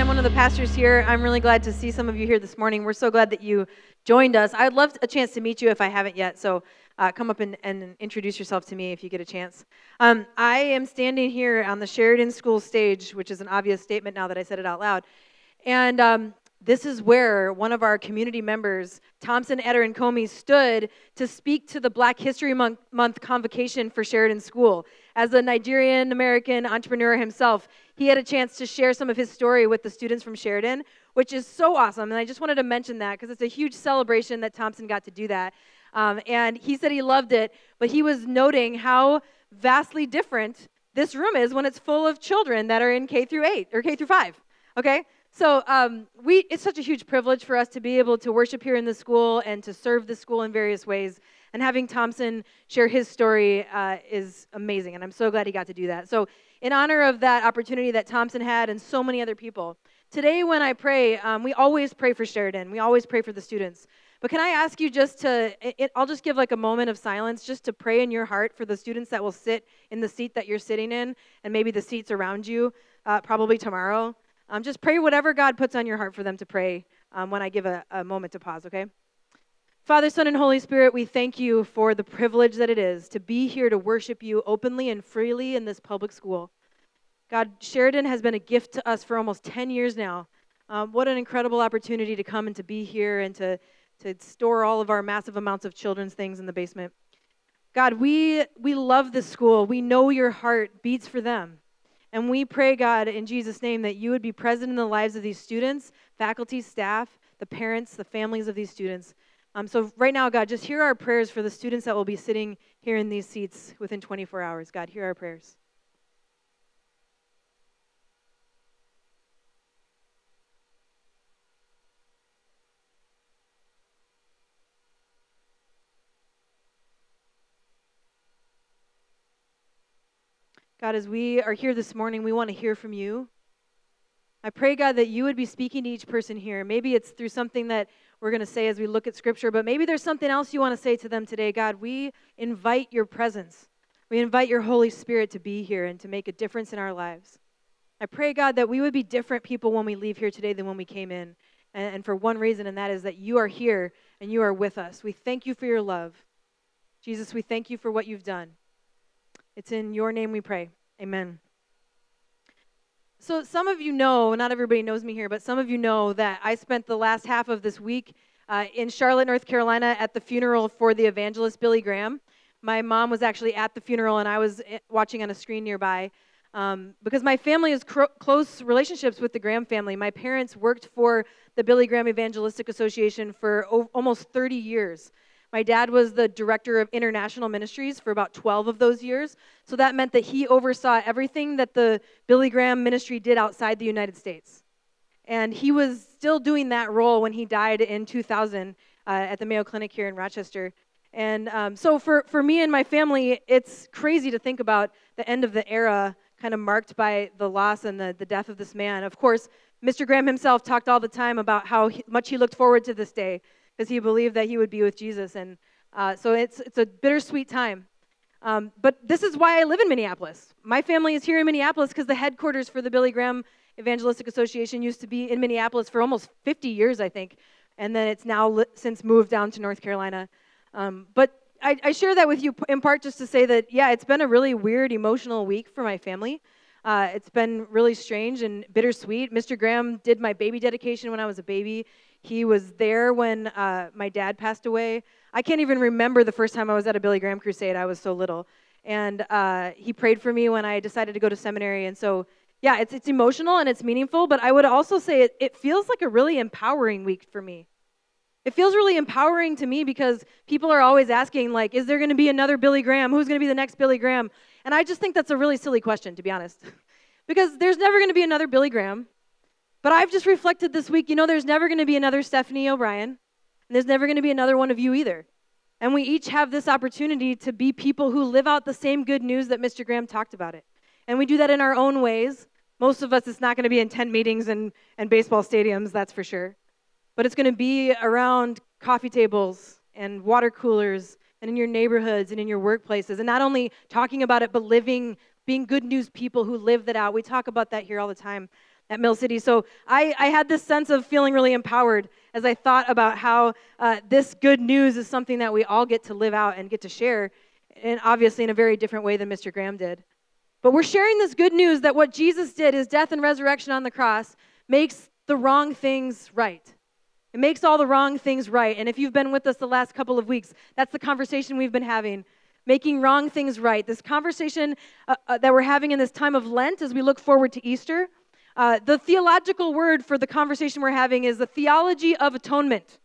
I'm one of the pastors here. I'm really glad to see some of you here this morning. We're so glad that you joined us. I'd love a chance to meet you if I haven't yet, so uh, come up and, and, introduce yourself to me if you get a chance. Um, I am standing here on the Sheridan School stage, which is an obvious statement now that I said it out loud. And um, this is where one of our community members, Thompson Aderinkomi, stood to speak to the Black History Month, Month convocation for Sheridan School. As a Nigerian American entrepreneur himself, he had a chance to share some of his story with the students from Sheridan, which is so awesome. And I just wanted to mention that because it's a huge celebration that Thompson got to do that. Um, and he said he loved it, but he was noting how vastly different this room is when it's full of children that are in K through 8 or K through 5. Okay? So um, we, it's such a huge privilege for us to be able to worship here in the school and to serve the school in various ways. And having Thompson share his story uh, is amazing, and I'm so glad he got to do that. So, in honor of that opportunity that Thompson had and so many other people, today when I pray, um, we always pray for Sheridan. We always pray for the students. But can I ask you just to, it, I'll just give like a moment of silence just to pray in your heart for the students that will sit in the seat that you're sitting in and maybe the seats around you, uh, probably tomorrow. Um, just pray whatever God puts on your heart for them to pray um, when I give a, a moment to pause, okay? Father, Son, and Holy Spirit, we thank you for the privilege that it is to be here to worship you openly and freely in this public school. God, Sheridan has been a gift to us for almost 10 years now. Um, what an incredible opportunity to come and to be here and to, to store all of our massive amounts of children's things in the basement. God, we, we love this school. We know your heart beats for them. And we pray, God, in Jesus' name, that you would be present in the lives of these students, faculty, staff, the parents, the families of these students. Um, so, right now, God, just hear our prayers for the students that will be sitting here in these seats within 24 hours. God, hear our prayers. God, as we are here this morning, we want to hear from you. I pray, God, that you would be speaking to each person here. Maybe it's through something that we're going to say as we look at Scripture, but maybe there's something else you want to say to them today. God, we invite your presence. We invite your Holy Spirit to be here and to make a difference in our lives. I pray, God, that we would be different people when we leave here today than when we came in. And, and for one reason, and that is that you are here and you are with us. We thank you for your love. Jesus, we thank you for what you've done. It's in your name we pray. Amen. So, some of you know, not everybody knows me here, but some of you know that I spent the last half of this week uh, in Charlotte, North Carolina, at the funeral for the evangelist Billy Graham. My mom was actually at the funeral, and I was eh, watching on a screen nearby. Um, because my family has close relationships with the Graham family. My parents worked for the Billy Graham Evangelistic Association for o- almost 30 years. My dad was the director of international ministries for about 12 of those years. So that meant that he oversaw everything that the Billy Graham ministry did outside the United States. And he was still doing that role when he died in 2000 uh, at the Mayo Clinic here in Rochester. And um, so for, for me and my family, it's crazy to think about the end of the era kind of marked by the loss and the, the death of this man. Of course, Mr. Graham himself talked all the time about how he, much he looked forward to this day because he believed that he would be with Jesus. And uh, so it's, it's a bittersweet time. Um, but this is why I live in Minneapolis. My family is here in Minneapolis because the headquarters for the Billy Graham Evangelistic Association used to be in Minneapolis for almost 50 years, I think. And then it's now li- since moved down to North Carolina. Um, but I, I, share that with you in part just to say that, yeah, it's been a really weird, emotional week for my family. Uh, it's been really strange and bittersweet. Mr. Graham did my baby dedication when I was a baby. He was there when uh, my dad passed away. I can't even remember the first time I was at a Billy Graham crusade. I was so little. And uh, he prayed for me when I decided to go to seminary. And so, yeah, it's, it's emotional and it's meaningful, but I would also say it, it feels like a really empowering week for me. It feels really empowering to me because people are always asking, like, is there going to be another Billy Graham? Who's going to be the next Billy Graham? And I just think that's a really silly question, to be honest. because there's never going to be another Billy Graham. But I've just reflected this week, you know, there's never going to be another Stephanie O'Brien, and there's never going to be another one of you either. And we each have this opportunity to be people who live out the same good news that Mr. Graham talked about it. And we do that in our own ways. Most of us, it's not going to be in tent meetings and, and baseball stadiums, that's for sure. But it's going to be around coffee tables and water coolers and in your neighborhoods and in your workplaces. And not only talking about it, but living, being good news people who live that out. We talk about that here all the time. At Mill City. So I, I had this sense of feeling really empowered as I thought about how uh, this good news is something that we all get to live out and get to share, and obviously in a very different way than Mr. Graham did. But we're sharing this good news that what Jesus did, his death and resurrection on the cross, makes the wrong things right. It makes all the wrong things right. And if you've been with us the last couple of weeks, that's the conversation we've been having making wrong things right. This conversation uh, uh, that we're having in this time of Lent as we look forward to Easter. Uh, the theological word for the conversation we're having is the theology of atonement.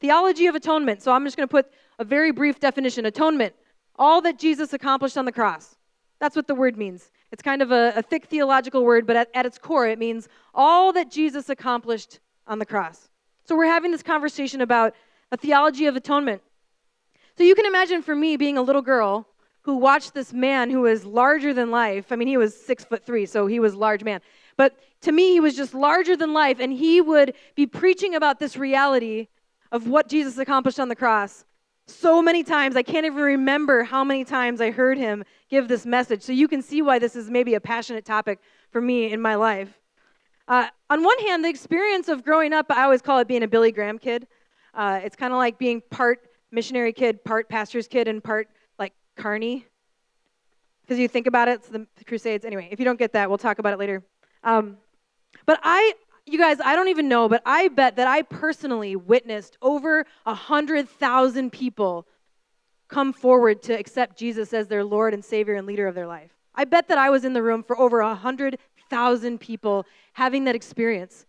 Theology of atonement. So I'm just going to put a very brief definition atonement. All that Jesus accomplished on the cross. That's what the word means. It's kind of a, a thick theological word, but at, at its core, it means all that Jesus accomplished on the cross. So we're having this conversation about a theology of atonement. So you can imagine for me being a little girl who watched this man who was larger than life. I mean, he was six foot three, so he was a large man. But to me, he was just larger than life, and he would be preaching about this reality of what Jesus accomplished on the cross so many times. I can't even remember how many times I heard him give this message. So you can see why this is maybe a passionate topic for me in my life. Uh, on one hand, the experience of growing up, I always call it being a Billy Graham kid. Uh, it's kind of like being part missionary kid, part pastor's kid, and part like carny. Because you think about it, it's the Crusades. Anyway, if you don't get that, we'll talk about it later. Um, but I, you guys, I don't even know, but I bet that I personally witnessed over a hundred thousand people come forward to accept Jesus as their Lord and Savior and leader of their life. I bet that I was in the room for over a hundred thousand people having that experience.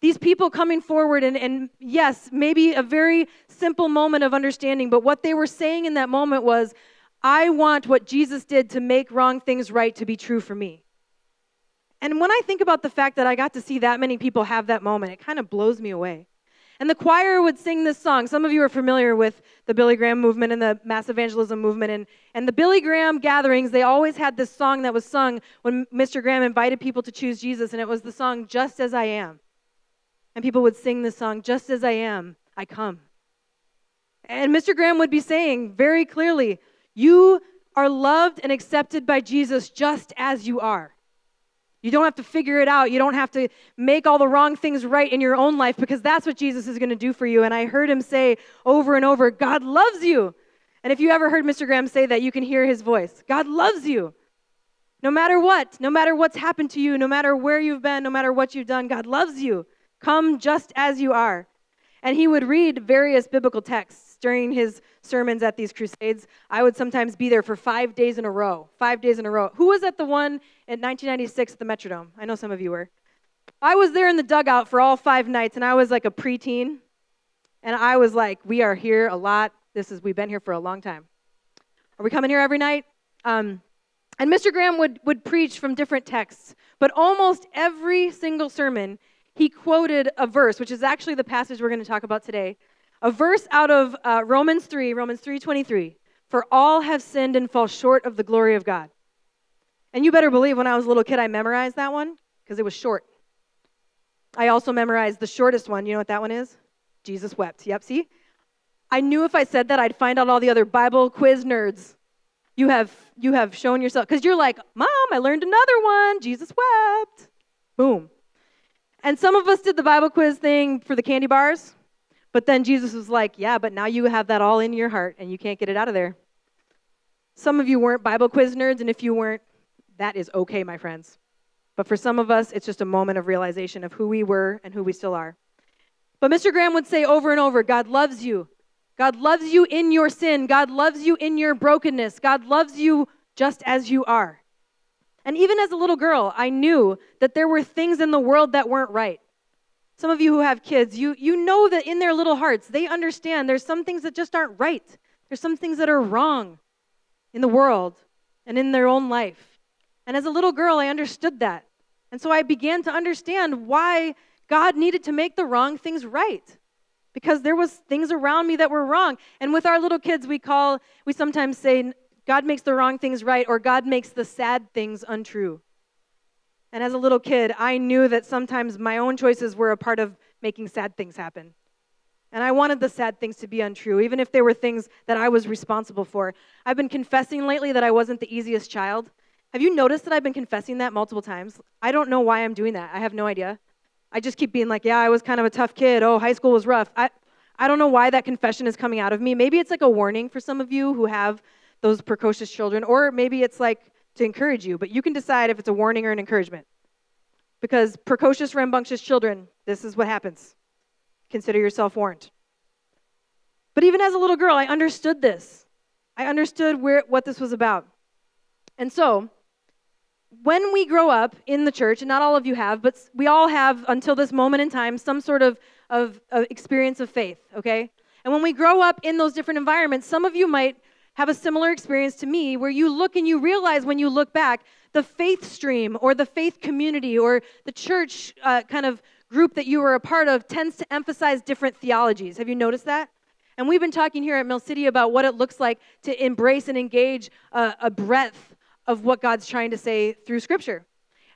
These people coming forward, and, and yes, maybe a very simple moment of understanding, but what they were saying in that moment was, I want what Jesus did to make wrong things right to be true for me. And when I think about the fact that I got to see that many people have that moment, it kind of blows me away. And the choir would sing this song. Some of you are familiar with the Billy Graham movement and the mass evangelism movement. And, and the Billy Graham gatherings, they always had this song that was sung when Mr. Graham invited people to choose Jesus, and it was the song, Just as I Am. And people would sing this song, Just as I am, I come. And Mr. Graham would be saying very clearly, You are loved and accepted by Jesus just as you are. You don't have to figure it out. You don't have to make all the wrong things right in your own life because that's what Jesus is going to do for you. And I heard him say over and over, God loves you. And if you ever heard Mr. Graham say that, you can hear his voice. God loves you. No matter what, no matter what's happened to you, no matter where you've been, no matter what you've done, God loves you. Come just as you are. And he would read various biblical texts during his sermons at these crusades, I would sometimes be there for five days in a row. Five days in a row. Who was at the one in 1996 at the Metrodome? I know some of you were. I was there in the dugout for all five nights, and I was like a preteen. And I was like, we are here a lot. This is, we've been here for a long time. Are we coming here every night? Um, and Mr. Graham would, would preach from different texts, but almost every single sermon, he quoted a verse, which is actually the passage we're going to talk about today, a verse out of uh, Romans 3, Romans 3:23. For all have sinned and fall short of the glory of God. And you better believe when I was a little kid, I memorized that one because it was short. I also memorized the shortest one. You know what that one is? Jesus wept. Yep, see? I knew if I said that, I'd find out all the other Bible quiz nerds. You have, you have shown yourself, because you're like, Mom, I learned another one. Jesus wept. Boom. And some of us did the Bible quiz thing for the candy bars. But then Jesus was like, Yeah, but now you have that all in your heart and you can't get it out of there. Some of you weren't Bible quiz nerds, and if you weren't, that is okay, my friends. But for some of us, it's just a moment of realization of who we were and who we still are. But Mr. Graham would say over and over God loves you. God loves you in your sin. God loves you in your brokenness. God loves you just as you are. And even as a little girl, I knew that there were things in the world that weren't right. Some of you who have kids, you, you know that in their little hearts, they understand there's some things that just aren't right. There's some things that are wrong in the world and in their own life. And as a little girl, I understood that. And so I began to understand why God needed to make the wrong things right. Because there was things around me that were wrong. And with our little kids, we call, we sometimes say, God makes the wrong things right, or God makes the sad things untrue. And as a little kid, I knew that sometimes my own choices were a part of making sad things happen. And I wanted the sad things to be untrue, even if they were things that I was responsible for. I've been confessing lately that I wasn't the easiest child. Have you noticed that I've been confessing that multiple times? I don't know why I'm doing that. I have no idea. I just keep being like, yeah, I was kind of a tough kid. Oh, high school was rough. I, I don't know why that confession is coming out of me. Maybe it's like a warning for some of you who have those precocious children, or maybe it's like to encourage you, but you can decide if it's a warning or an encouragement. Because precocious, rambunctious children, this is what happens. Consider yourself warned. But even as a little girl, I understood this. I understood where, what this was about. And so, when we grow up in the church, and not all of you have, but we all have until this moment in time some sort of, of, of experience of faith, okay? And when we grow up in those different environments, some of you might have a similar experience to me where you look and you realize when you look back the faith stream or the faith community or the church uh, kind of group that you were a part of tends to emphasize different theologies. Have you noticed that? And we've been talking here at Mill City about what it looks like to embrace and engage a, a breadth of what God's trying to say through Scripture.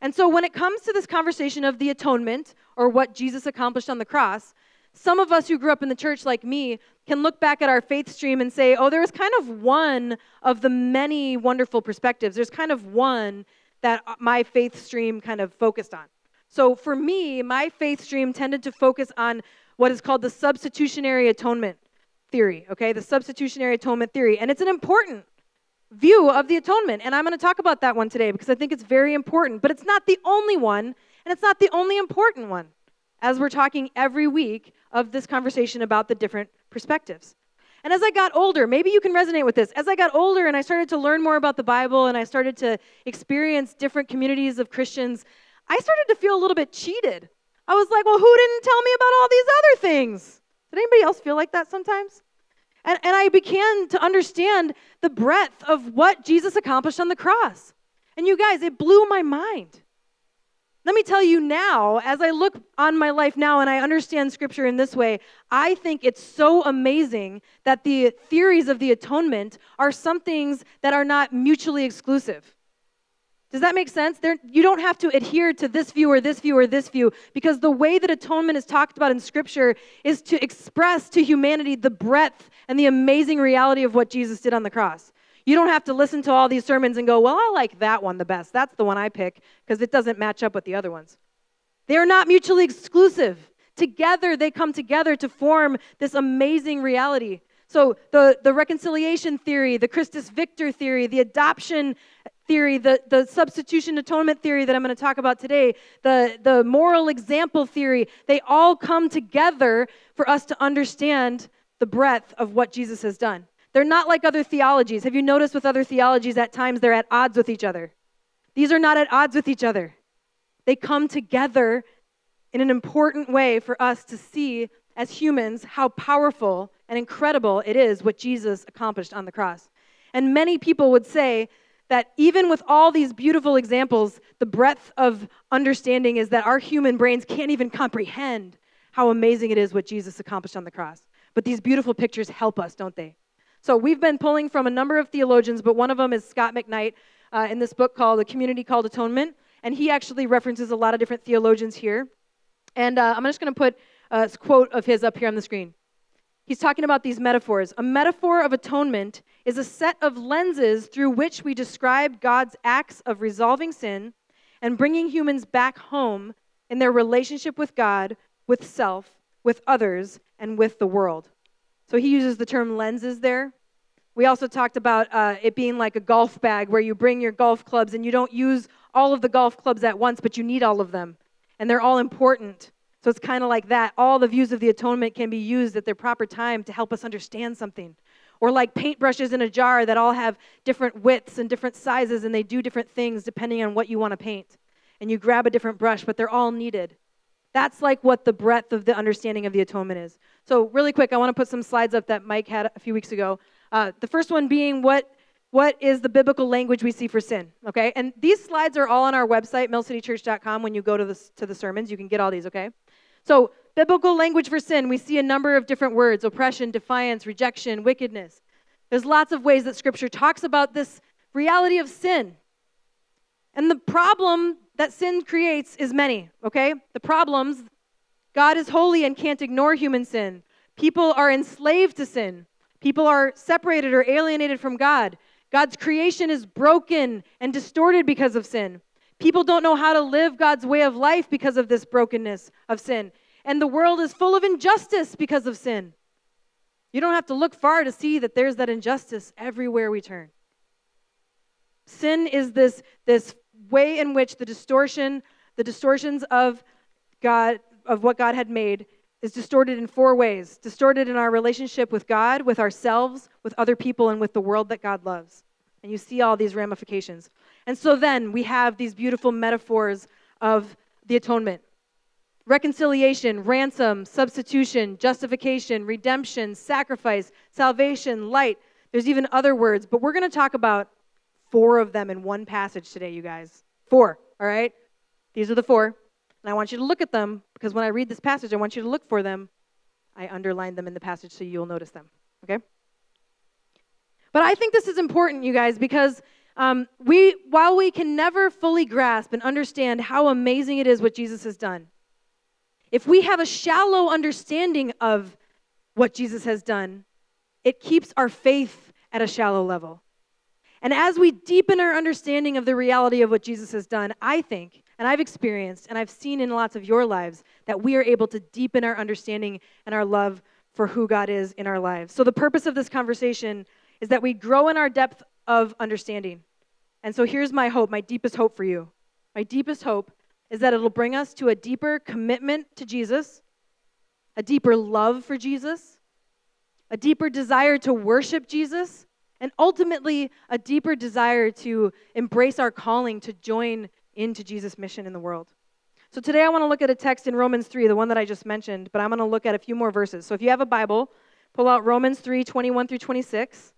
And so when it comes to this conversation of the atonement or what Jesus accomplished on the cross, some of us who grew up in the church, like me, can look back at our faith stream and say, oh, there was kind of one of the many wonderful perspectives. There's kind of one that my faith stream kind of focused on. So for me, my faith stream tended to focus on what is called the substitutionary atonement theory, okay? The substitutionary atonement theory. And it's an important view of the atonement. And I'm going to talk about that one today because I think it's very important. But it's not the only one, and it's not the only important one as we're talking every week of this conversation about the different perspectives. And as I got older, maybe you can resonate with this. As I got older and I started to learn more about the Bible and I started to experience different communities of Christians, I started to feel a little bit cheated. I was like, well, who didn't tell me about all these other things? Did anybody else feel like that sometimes? And, and I began to understand the breadth of what Jesus accomplished on the cross. And you guys, it blew my mind. Let me tell you now, as I look on my life now and I understand scripture in this way, I think it's so amazing that the theories of the atonement are some things that are not mutually exclusive. Does that make sense? There, you don't have to adhere to this view or this view or this view because the way that atonement is talked about in Scripture is to express to humanity the breadth and the amazing reality of what Jesus did on the cross. You don't have to listen to all these sermons and go, well, I like that one the best. That's the one I pick because it doesn't match up with the other ones. They're not mutually exclusive. Together, they come together to form this amazing reality. So, the, the reconciliation theory, the Christus Victor theory, the adoption theory, the, the substitution atonement theory that I'm going to talk about today, the, the moral example theory, they all come together for us to understand the breadth of what Jesus has done. They're not like other theologies. Have you noticed with other theologies, at times they're at odds with each other? These are not at odds with each other. They come together in an important way for us to see as humans how powerful and incredible it is what Jesus accomplished on the cross. And many people would say that even with all these beautiful examples, the breadth of understanding is that our human brains can't even comprehend how amazing it is what Jesus accomplished on the cross. But these beautiful pictures help us, don't they? So we've been pulling from a number of theologians, but one of them is Scot McKnight uh, in this book called A Community Called Atonement. And he actually references a lot of different theologians here. And uh, I'm just going to put a quote of his up here on the screen. He's talking about these metaphors. A metaphor of atonement is a set of lenses through which we describe God's acts of resolving sin and bringing humans back home in their relationship with God, with self, with others, and with the world. So he uses the term lenses there. We also talked about uh, it being like a golf bag where you bring your golf clubs and you don't use all of the golf clubs at once, but you need all of them. And they're all important. So it's kind of like that. All the views of the atonement can be used at their proper time to help us understand something. Or like paintbrushes in a jar that all have different widths and different sizes and they do different things depending on what you want to paint. And you grab a different brush, but they're all needed. That's like what the breadth of the understanding of the atonement is. So, really quick, I want to put some slides up that Mike had a few weeks ago. Uh, the first one being what what is the biblical language we see for sin okay? And these slides are all on our website millcitychurch.com when you go to the, to the sermons. You can get all these okay? So biblical language for sin we see a number of different words oppression defiance rejection wickedness. There's lots of ways that scripture talks about this reality of sin. And the problem that sin creates is many, okay? The problems God is holy and can't ignore human sin. People are enslaved to sin. People are separated or alienated from God. God's creation is broken and distorted because of sin. People don't know how to live God's way of life because of this brokenness of sin. And the world is full of injustice because of sin. You don't have to look far to see that there's that injustice everywhere we turn. Sin is this, this way in which the distortion, the distortions of God, of what God had made, is distorted in four ways distorted in our relationship with God, with ourselves, with other people, and with the world that God loves. And you see all these ramifications. And so then we have these beautiful metaphors of the atonement reconciliation, ransom, substitution, justification, redemption, sacrifice, salvation, light. There's even other words, but we're going to talk about four of them in one passage today, you guys. Four, all right? These are the four. And I want you to look at them because when I read this passage, I want you to look for them. I underlined them in the passage so you'll notice them, okay? But I think this is important, you guys, because um, we, while we can never fully grasp and understand how amazing it is what Jesus has done, if we have a shallow understanding of what Jesus has done, it keeps our faith at a shallow level. And as we deepen our understanding of the reality of what Jesus has done, I think, and I've experienced, and I've seen in lots of your lives, that we are able to deepen our understanding and our love for who God is in our lives. So, the purpose of this conversation is that we grow in our depth of understanding. And so, here's my hope, my deepest hope for you. My deepest hope is that it'll bring us to a deeper commitment to Jesus, a deeper love for Jesus, a deeper desire to worship Jesus and ultimately a deeper desire to embrace our calling to join into Jesus' mission in the world. So today I want to look at a text in Romans 3, the one that I just mentioned, but I'm going to look at a few more verses. So if you have a Bible, pull out Romans 3, 21 through 26.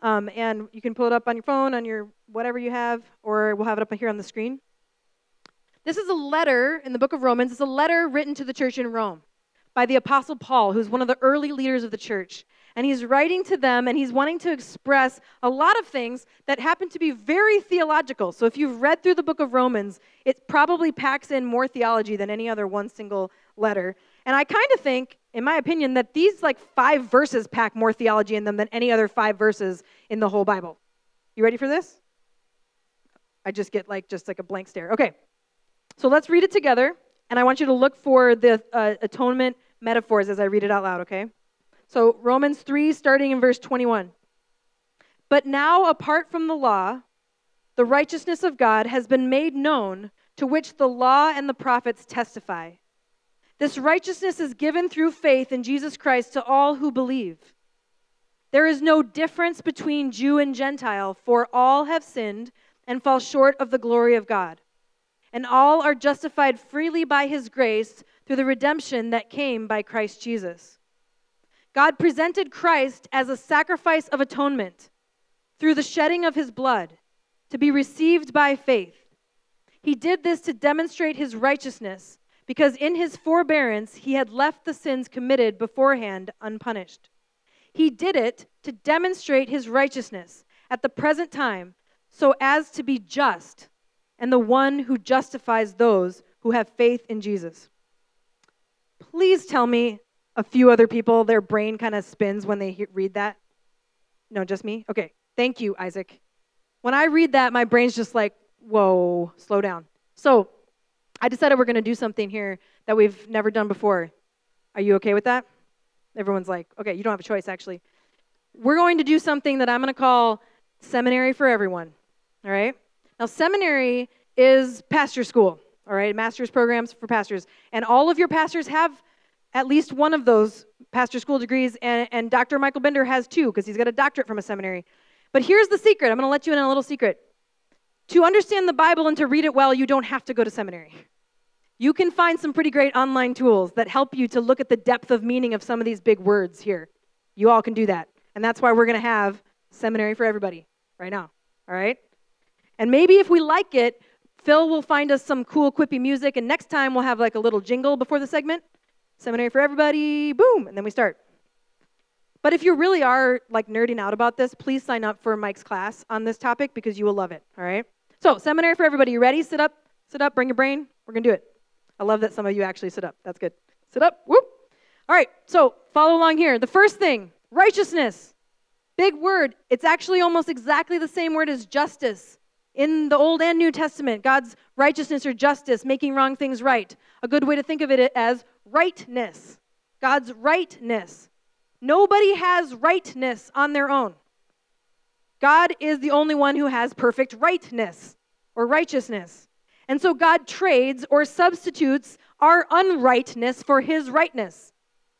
Um, and you can pull it up on your phone, on your whatever you have, or we'll have it up here on the screen. This is a letter in the book of Romans. It's a letter written to the church in Rome by the Apostle Paul, who's one of the early leaders of the church and he's writing to them and he's wanting to express a lot of things that happen to be very theological. So if you've read through the book of Romans, it probably packs in more theology than any other one single letter. And I kind of think, in my opinion, that these like five verses pack more theology in them than any other five verses in the whole Bible. You ready for this? I just get like just like a blank stare. Okay. So let's read it together, and I want you to look for the uh, atonement metaphors as I read it out loud, okay? So, Romans 3, starting in verse 21. But now, apart from the law, the righteousness of God has been made known, to which the law and the prophets testify. This righteousness is given through faith in Jesus Christ to all who believe. There is no difference between Jew and Gentile, for all have sinned and fall short of the glory of God. And all are justified freely by his grace through the redemption that came by Christ Jesus. God presented Christ as a sacrifice of atonement through the shedding of his blood to be received by faith. He did this to demonstrate his righteousness because in his forbearance he had left the sins committed beforehand unpunished. He did it to demonstrate his righteousness at the present time so as to be just and the one who justifies those who have faith in Jesus. Please tell me a few other people, their brain kind of spins when they read that? No, just me? Okay. Thank you, Isaac. When I read that, my brain's just like, whoa, slow down. So I decided we're going to do something here that we've never done before. Are you okay with that? Everyone's like, okay, you don't have a choice, actually. We're going to do something that I'm going to call seminary for everyone. All right? Now, seminary is pastor school, all right? Master's programs for pastors. And all of your pastors have at least one of those pastor school degrees, and, and Dr. Michael Bender has two because he's got a doctorate from a seminary. But here's the secret I'm going to let you in on a little secret. To understand the Bible and to read it well, you don't have to go to seminary. You can find some pretty great online tools that help you to look at the depth of meaning of some of these big words here. You all can do that. And that's why we're going to have seminary for everybody right now. All right? And maybe if we like it, Phil will find us some cool, quippy music, and next time we'll have like a little jingle before the segment Seminary for everybody, boom, and then we start. But if you really are like nerding out about this, please sign up for Mike's class on this topic because you will love it, all right? So, seminary for everybody, you ready? Sit up, sit up, bring your brain. We're going to do it. I love that some of you actually sit up. That's good. Sit up, whoop. All right, so follow along here. The first thing righteousness. Big word. It's actually almost exactly the same word as justice. In the Old and New Testament, God's righteousness or justice, making wrong things right. A good way to think of it as rightness. God's rightness. Nobody has rightness on their own. God is the only one who has perfect rightness or righteousness. And so God trades or substitutes our unrightness for his rightness.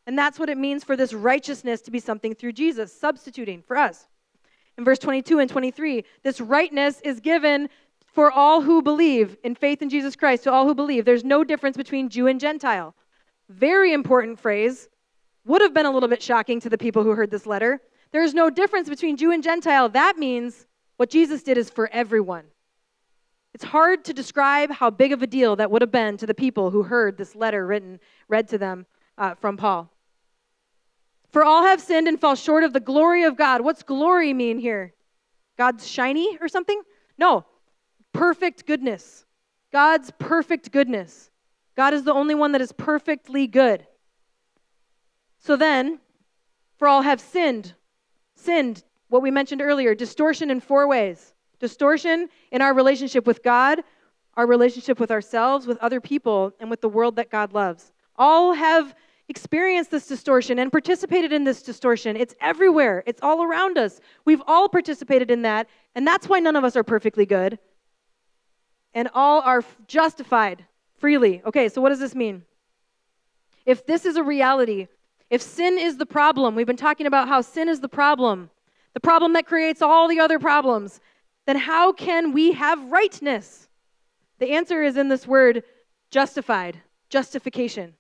And that's what it means for this righteousness to be something through Jesus, substituting for us. In verse 22 and 23, this rightness is given for all who believe in faith in Jesus Christ, to all who believe. There's no difference between Jew and Gentile. Very important phrase. Would have been a little bit shocking to the people who heard this letter. There's no difference between Jew and Gentile. That means what Jesus did is for everyone. It's hard to describe how big of a deal that would have been to the people who heard this letter written, read to them uh, from Paul. For all have sinned and fall short of the glory of God. What's glory mean here? God's shiny or something? No, perfect goodness. God's perfect goodness. God is the only one that is perfectly good. So then, for all have sinned. Sinned, what we mentioned earlier, distortion in four ways distortion in our relationship with God, our relationship with ourselves, with other people, and with the world that God loves. All have experienced this distortion and participated in this distortion. It's everywhere, it's all around us. We've all participated in that, and that's why none of us are perfectly good. And all are justified freely. Okay, so what does this mean? If this is a reality, if sin is the problem, we've been talking about how sin is the problem, the problem that creates all the other problems, then how can we have rightness? The answer is in this word justified, justification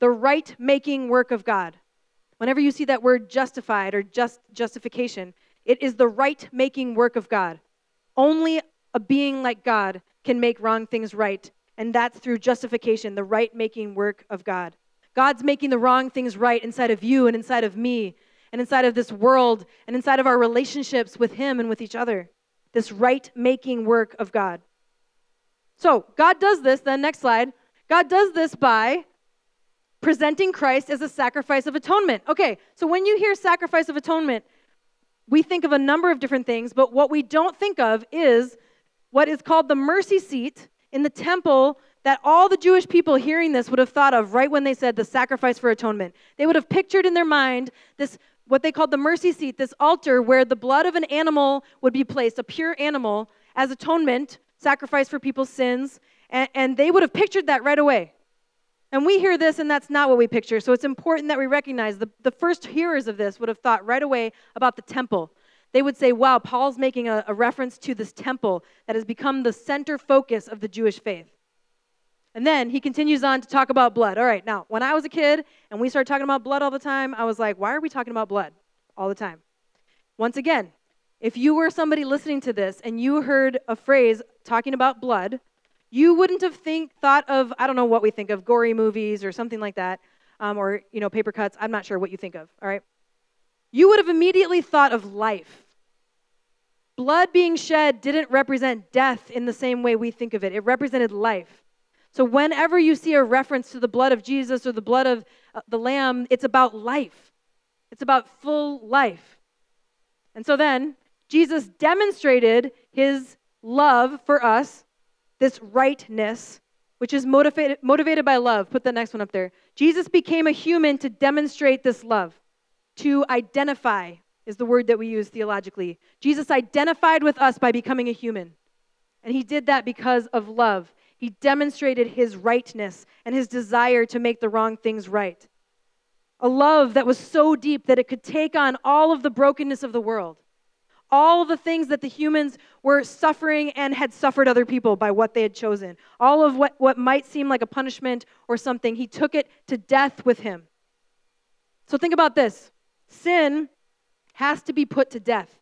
the right making work of God. Whenever you see that word justified or just justification, it is the right making work of God. Only a being like God can make wrong things right, and that's through justification, the right making work of God. God's making the wrong things right inside of you and inside of me and inside of this world and inside of our relationships with Him and with each other. This right making work of God. So, God does this, then, next slide. God does this by presenting Christ as a sacrifice of atonement. Okay, so when you hear sacrifice of atonement, we think of a number of different things, but what we don't think of is what is called the mercy seat in the temple that all the Jewish people hearing this would have thought of right when they said the sacrifice for atonement. They would have pictured in their mind this what they called the mercy seat, this altar where the blood of an animal would be placed, a pure animal, as atonement, sacrifice for people's sins, and, and they would have pictured that right away. And we hear this, and that's not what we picture. So it's important that we recognize the, the first hearers of this would have thought right away about the temple. They would say, wow, Paul's making a, a reference to this temple that has become the center focus of the Jewish faith. And then he continues on to talk about blood. All right, now, when I was a kid and we started talking about blood all the time, I was like, why are we talking about blood all the time? Once again, if you were somebody listening to this and you heard a phrase talking about blood, you wouldn't have think thought of I don't know what we think of gory movies or something like that, um, or you know paper cuts. I'm not sure what you think of. All right, you would have immediately thought of life. Blood being shed didn't represent death in the same way we think of it. It represented life. So whenever you see a reference to the blood of Jesus or the blood of uh, the Lamb, it's about life. It's about full life. And so then Jesus demonstrated his love for us this rightness, which is motivated, motivated by love. Put the next one up there. Jesus became a human to demonstrate this love, to identify is the word that we use theologically. Jesus identified with us by becoming a human. And he did that because of love. He demonstrated his rightness and his desire to make the wrong things right. A love that was so deep that it could take on all of the brokenness of the world all the things that the humans were suffering and had suffered other people by what they had chosen. All of what, what might seem like a punishment or something, he took it to death with him. So think about this sin has to be put to death.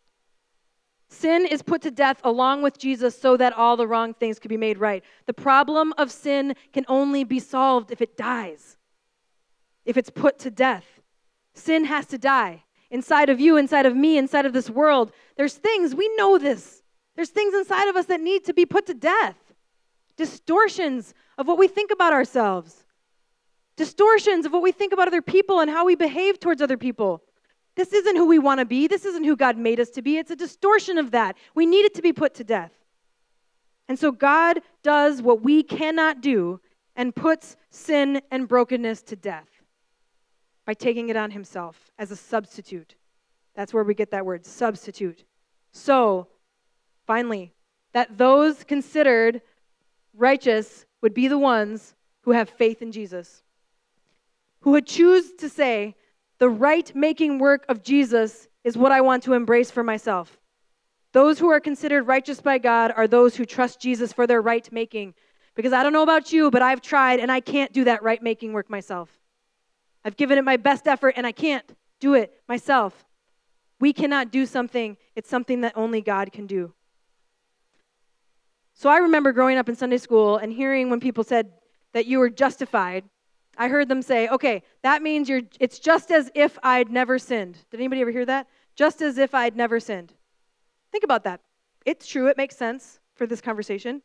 Sin is put to death along with Jesus so that all the wrong things could be made right. The problem of sin can only be solved if it dies, if it's put to death. Sin has to die inside of you, inside of me, inside of this world. There's things, we know this. There's things inside of us that need to be put to death. Distortions of what we think about ourselves, distortions of what we think about other people and how we behave towards other people. This isn't who we want to be. This isn't who God made us to be. It's a distortion of that. We need it to be put to death. And so God does what we cannot do and puts sin and brokenness to death by taking it on himself as a substitute. That's where we get that word, substitute. So, finally, that those considered righteous would be the ones who have faith in Jesus, who would choose to say, the right making work of Jesus is what I want to embrace for myself. Those who are considered righteous by God are those who trust Jesus for their right making. Because I don't know about you, but I've tried and I can't do that right making work myself. I've given it my best effort and I can't do it myself. We cannot do something, it's something that only God can do. So I remember growing up in Sunday school and hearing when people said that you were justified, I heard them say, okay, that means you're, it's just as if I'd never sinned. Did anybody ever hear that? Just as if I'd never sinned. Think about that. It's true, it makes sense for this conversation.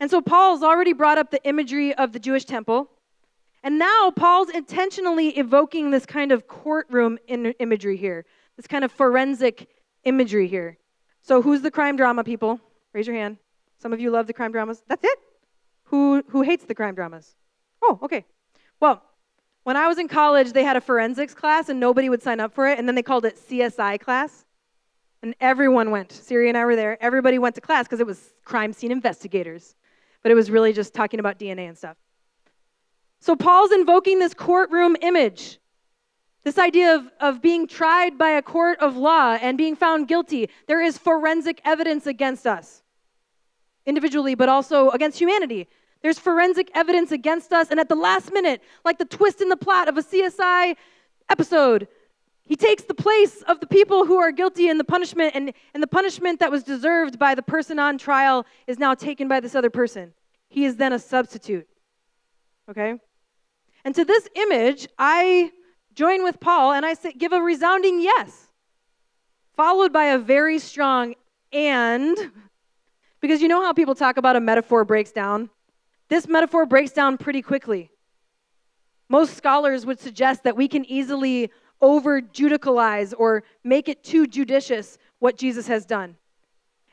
And so Paul's already brought up the imagery of the Jewish temple. And now Paul's intentionally evoking this kind of courtroom imagery here, this kind of forensic imagery here. So, who's the crime drama people? Raise your hand. Some of you love the crime dramas. That's it? Who, who hates the crime dramas? Oh, okay. Well, when I was in college, they had a forensics class and nobody would sign up for it. And then they called it CSI class. And everyone went. Siri and I were there. Everybody went to class because it was crime scene investigators. But it was really just talking about DNA and stuff. So Paul's invoking this courtroom image. This idea of, of being tried by a court of law and being found guilty. There is forensic evidence against us, individually, but also against humanity. There's forensic evidence against us, and at the last minute, like the twist in the plot of a CSI episode, he takes the place of the people who are guilty in the punishment, and, and the punishment that was deserved by the person on trial is now taken by this other person. He is then a substitute. Okay? And to this image, I join with Paul and I say, give a resounding yes, followed by a very strong and, because you know how people talk about a metaphor breaks down? This metaphor breaks down pretty quickly. Most scholars would suggest that we can easily over judicialize or make it too judicious what Jesus has done.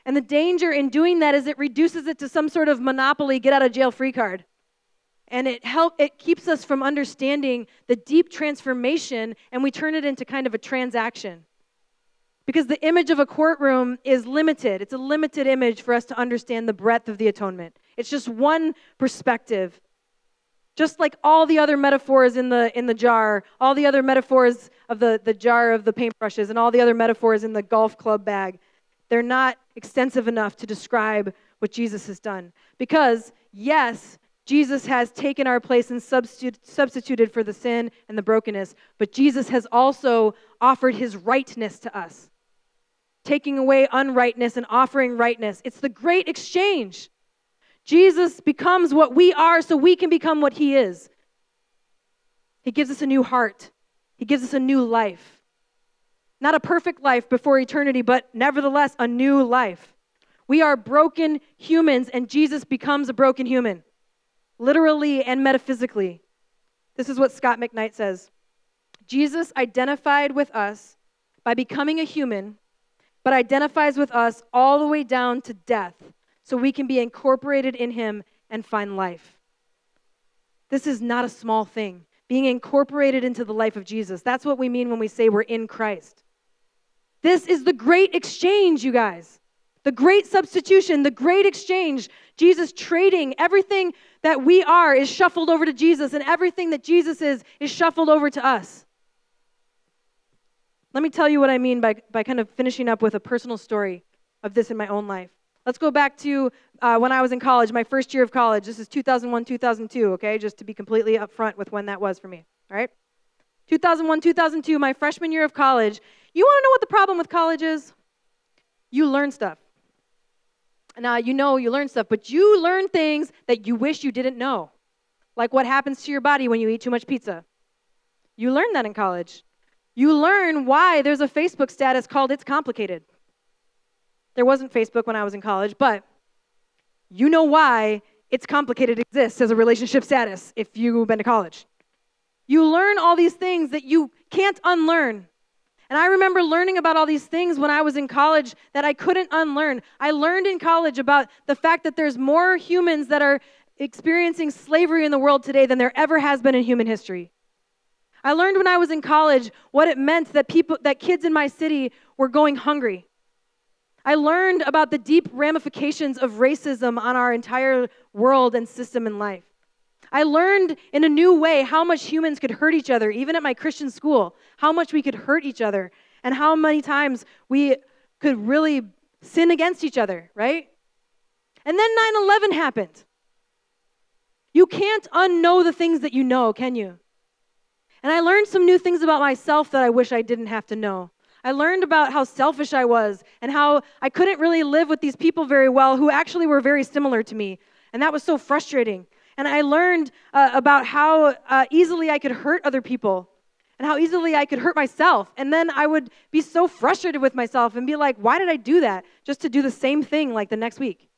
And the danger in doing that is it reduces it to some sort of monopoly, get out of jail free card. And it help it keeps us from understanding the deep transformation and we turn it into kind of a transaction. Because the image of a courtroom is limited. It's a limited image for us to understand the breadth of the atonement. It's just one perspective. Just like all the other metaphors in the, in the jar, all the other metaphors of the, the jar of the paintbrushes, and all the other metaphors in the golf club bag, they're not extensive enough to describe what Jesus has done. Because, yes, Jesus has taken our place and substituted for the sin and the brokenness, but Jesus has also offered his rightness to us, taking away unrightness and offering rightness. It's the great exchange. Jesus becomes what we are so we can become what he is. He gives us a new heart, he gives us a new life. Not a perfect life before eternity, but nevertheless a new life. We are broken humans, and Jesus becomes a broken human, literally and metaphysically. This is what Scot McKnight says Jesus identified with us by becoming a human, but identifies with us all the way down to death so we can be incorporated in Him and find life. This is not a small thing. Being incorporated into the life of Jesus. That's what we mean when we say we're in Christ. This is the great exchange, you guys. The great substitution, the great exchange. Jesus trading everything that we are is shuffled over to Jesus, and everything that Jesus is is shuffled over to us. Let me tell you what I mean by, by kind of finishing up with a personal story of this in my own life. Let's go back to uh, when I was in college, my first year of college. This is 2001, 2002, okay? Just to be completely upfront with when that was for me, all right? 2001, 2002, my freshman year of college. You want to know what the problem with college is? You learn stuff. Now, uh, you know you learn stuff, but you learn things that you wish you didn't know. Like what happens to your body when you eat too much pizza. You learn that in college. You learn why there's a Facebook status called It's Complicated. There wasn't Facebook when I was in college, but you know why it's complicated exists as a relationship status if you've been to college. You learn all these things that you can't unlearn. And I remember learning about all these things when I was in college that I couldn't unlearn. I learned in college about the fact that there's more humans that are experiencing slavery in the world today than there ever has been in human history. I learned when I was in college what it meant that people that kids in my city were going hungry. I learned about the deep ramifications of racism on our entire world and system in life. I learned in a new way how much humans could hurt each other, even at my Christian school, how much we could hurt each other, and how many times we could really sin against each other, right? And then 9 11 happened. You can't unknow the things that you know, can you? And I learned some new things about myself that I wish I didn't have to know. I learned about how selfish I was and how I couldn't really live with these people very well who actually were very similar to me. And that was so frustrating. And I learned uh, about how uh, easily I could hurt other people and how easily I could hurt myself. And then I would be so frustrated with myself and be like, why did I do that? Just to do the same thing like the next week.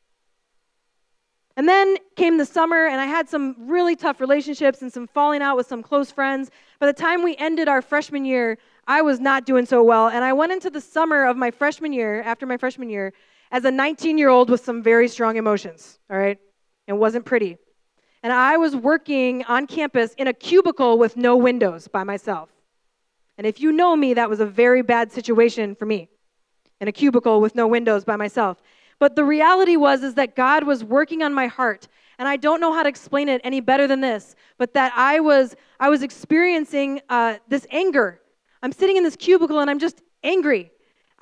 And then came the summer, and I had some really tough relationships and some falling out with some close friends. By the time we ended our freshman year, I was not doing so well. And I went into the summer of my freshman year, after my freshman year, as a 19 year old with some very strong emotions, all right? It wasn't pretty. And I was working on campus in a cubicle with no windows by myself. And if you know me, that was a very bad situation for me in a cubicle with no windows by myself. But the reality was is that God was working on my heart. And I don't know how to explain it any better than this, but that I was I was experiencing uh, this anger. I'm sitting in this cubicle and I'm just angry.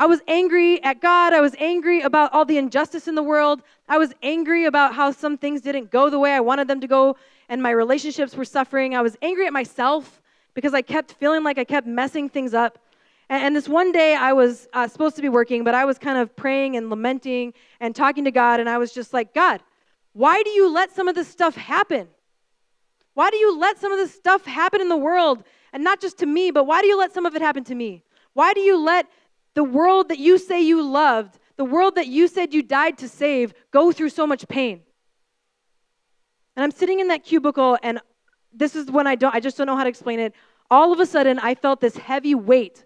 I was angry at God. I was angry about all the injustice in the world. I was angry about how some things didn't go the way I wanted them to go, and my relationships were suffering. I was angry at myself because I kept feeling like I kept messing things up. And, and this one day, I was uh, supposed to be working, but I was kind of praying and lamenting and talking to God, and I was just like, God, why do you let some of this stuff happen? Why do you let some of this stuff happen in the world? And not just to me, but why do you let some of it happen to me? Why do you let the world that you say you loved, the world that you said you died to save, go through so much pain? And I'm sitting in that cubicle, and this is when I don't, I just don't know how to explain it. All of a sudden, I felt this heavy weight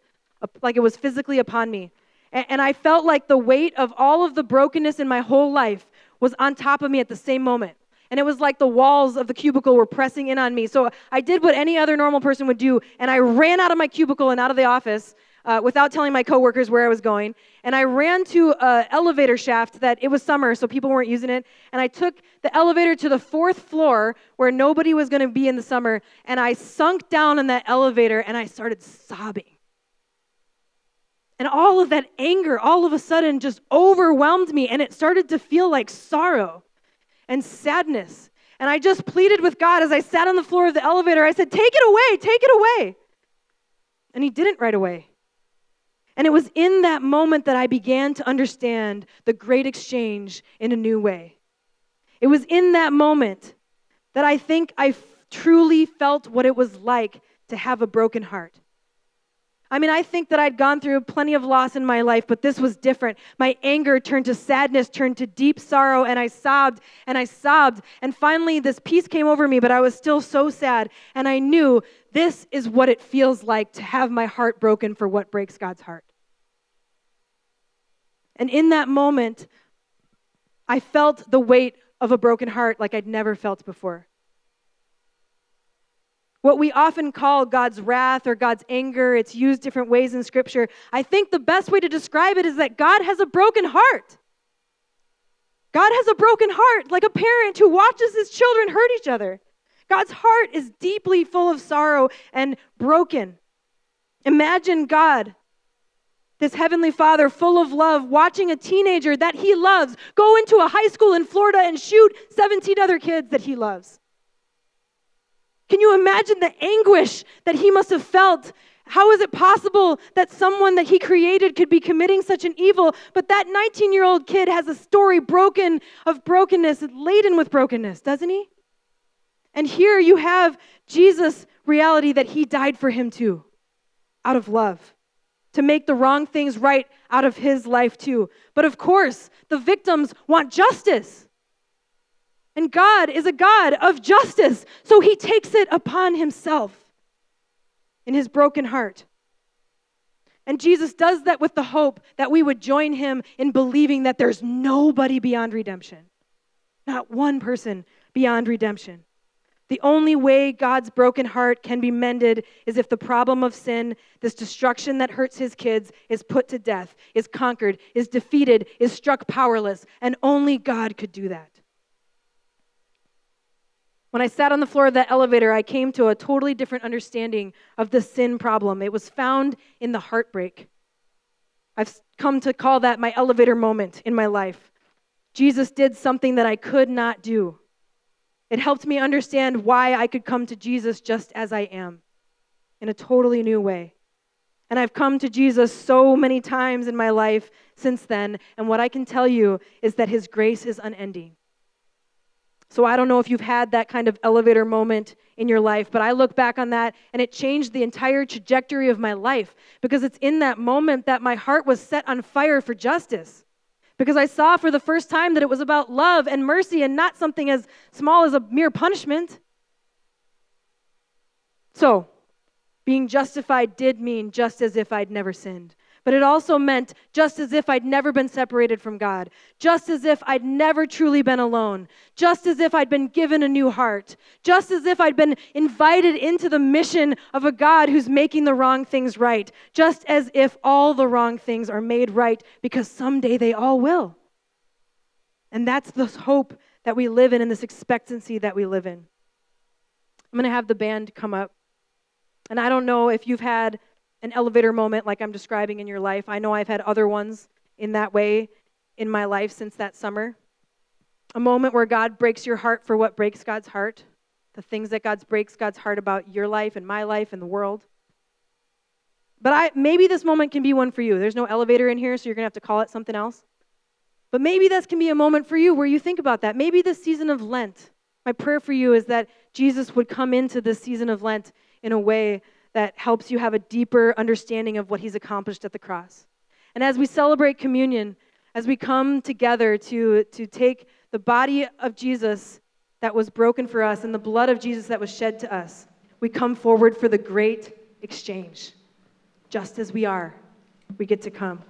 like it was physically upon me. And I felt like the weight of all of the brokenness in my whole life was on top of me at the same moment. And it was like the walls of the cubicle were pressing in on me. So I did what any other normal person would do, and I ran out of my cubicle and out of the office uh, without telling my coworkers where I was going. And I ran to an elevator shaft that it was summer, so people weren't using it. And I took the elevator to the fourth floor where nobody was going to be in the summer. And I sunk down in that elevator and I started sobbing. And all of that anger all of a sudden just overwhelmed me, and it started to feel like sorrow and sadness. And I just pleaded with God as I sat on the floor of the elevator. I said, Take it away, take it away. And He didn't right away. And it was in that moment that I began to understand the great exchange in a new way. It was in that moment that I think I f- truly felt what it was like to have a broken heart. I mean, I think that I'd gone through plenty of loss in my life, but this was different. My anger turned to sadness, turned to deep sorrow, and I sobbed and I sobbed. And finally, this peace came over me, but I was still so sad. And I knew this is what it feels like to have my heart broken for what breaks God's heart. And in that moment, I felt the weight of a broken heart like I'd never felt before what we often call God's wrath or God's anger. It's used different ways in Scripture. I think the best way to describe it is that God has a broken heart. God has a broken heart, like a parent who watches his children hurt each other. God's heart is deeply full of sorrow and broken. Imagine God, this heavenly father full of love, watching a teenager that he loves go into a high school in Florida and shoot 17 other kids that he loves. Can you imagine the anguish that he must have felt? How is it possible that someone that he created could be committing such an evil? But that 19 year old kid has a story broken of brokenness, laden with brokenness, doesn't he? And here you have Jesus' reality that he died for him too, out of love, to make the wrong things right out of his life too. But of course, the victims want justice. And God is a God of justice, so he takes it upon himself in his broken heart. And Jesus does that with the hope that we would join him in believing that there's nobody beyond redemption. Not one person beyond redemption. The only way God's broken heart can be mended is if the problem of sin, this destruction that hurts his kids, is put to death, is conquered, is defeated, is struck powerless. And only God could do that. When I sat on the floor of that elevator, I came to a totally different understanding of the sin problem. It was found in the heartbreak. I've come to call that my elevator moment in my life. Jesus did something that I could not do. It helped me understand why I could come to Jesus just as I am in a totally new way. And I've come to Jesus so many times in my life since then, and what I can tell you is that His grace is unending. So I don't know if you've had that kind of elevator moment in your life, but I look back on that and it changed the entire trajectory of my life because it's in that moment that my heart was set on fire for justice. Because I saw for the first time that it was about love and mercy and not something as small as a mere punishment. So, being justified did mean just as if I'd never sinned but it also meant just as if I'd never been separated from God, just as if I'd never truly been alone, just as if I'd been given a new heart, just as if I'd been invited into the mission of a God who's making the wrong things right, just as if all the wrong things are made right because someday they all will. And that's the hope that we live in and this expectancy that we live in. I'm going to have the band come up. And I don't know if you've had an elevator moment like I'm describing in your life. I know I've had other ones in that way in my life since that summer. A moment where God breaks your heart for what breaks God's heart, the things that God breaks God's heart about your life and my life and the world. But I maybe this moment can be one for you. There's no elevator in here, so you're going to have to call it something else. But maybe this can be a moment for you where you think about that. Maybe this season of Lent. My prayer for you is that Jesus would come into this season of Lent in a way that helps you have a deeper understanding of what he's accomplished at the cross. And as we celebrate communion, as we come together to, to take the body of Jesus that was broken for us and the blood of Jesus that was shed to us, we come forward for the great exchange. Just as we are, we get to come.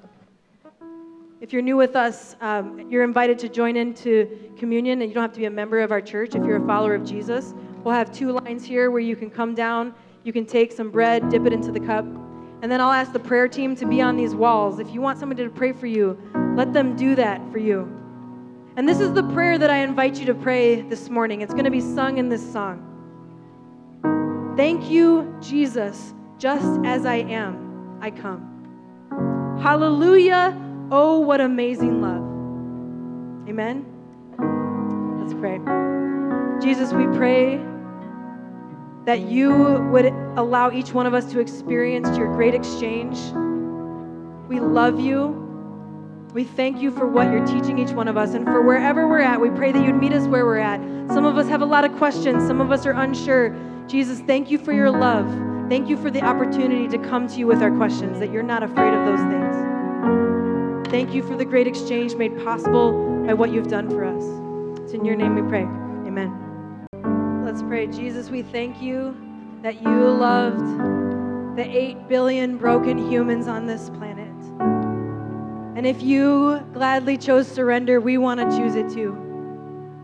If you're new with us, um, you're invited to join into communion, and you don't have to be a member of our church if you're a follower of Jesus. We'll have two lines here where you can come down you can take some bread, dip it into the cup, and then I'll ask the prayer team to be on these walls. If you want somebody to pray for you, let them do that for you. And this is the prayer that I invite you to pray this morning. It's going to be sung in this song. Thank you, Jesus, just as I am, I come. Hallelujah. Oh, what amazing love. Amen. Let's pray. Jesus, we pray that you would allow each one of us to experience your great exchange. We love you. We thank you for what you're teaching each one of us. And for wherever we're at, we pray that you'd meet us where we're at. Some of us have a lot of questions, some of us are unsure. Jesus, thank you for your love. Thank you for the opportunity to come to you with our questions, that you're not afraid of those things. Thank you for the great exchange made possible by what you've done for us. It's in your name we pray. Amen. Pray. Jesus, we thank you that you loved the 8 billion broken humans on this planet. And if you gladly chose surrender, we want to choose it too.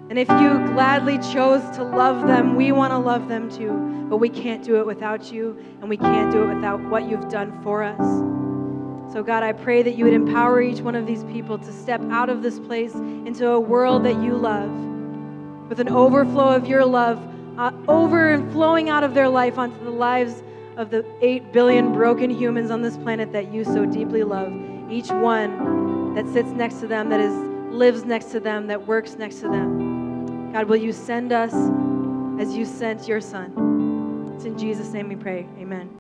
And if you gladly chose to love them, we want to love them too. But we can't do it without you, and we can't do it without what you've done for us. So, God, I pray that you would empower each one of these people to step out of this place into a world that you love with an overflow of your love uh, over and flowing out of their life onto the lives of the 8 billion broken humans on this planet that you so deeply love. Each one that sits next to them, that is lives next to them, that works next to them. God, will you send us as you sent your son? It's in Jesus' name we pray. Amen.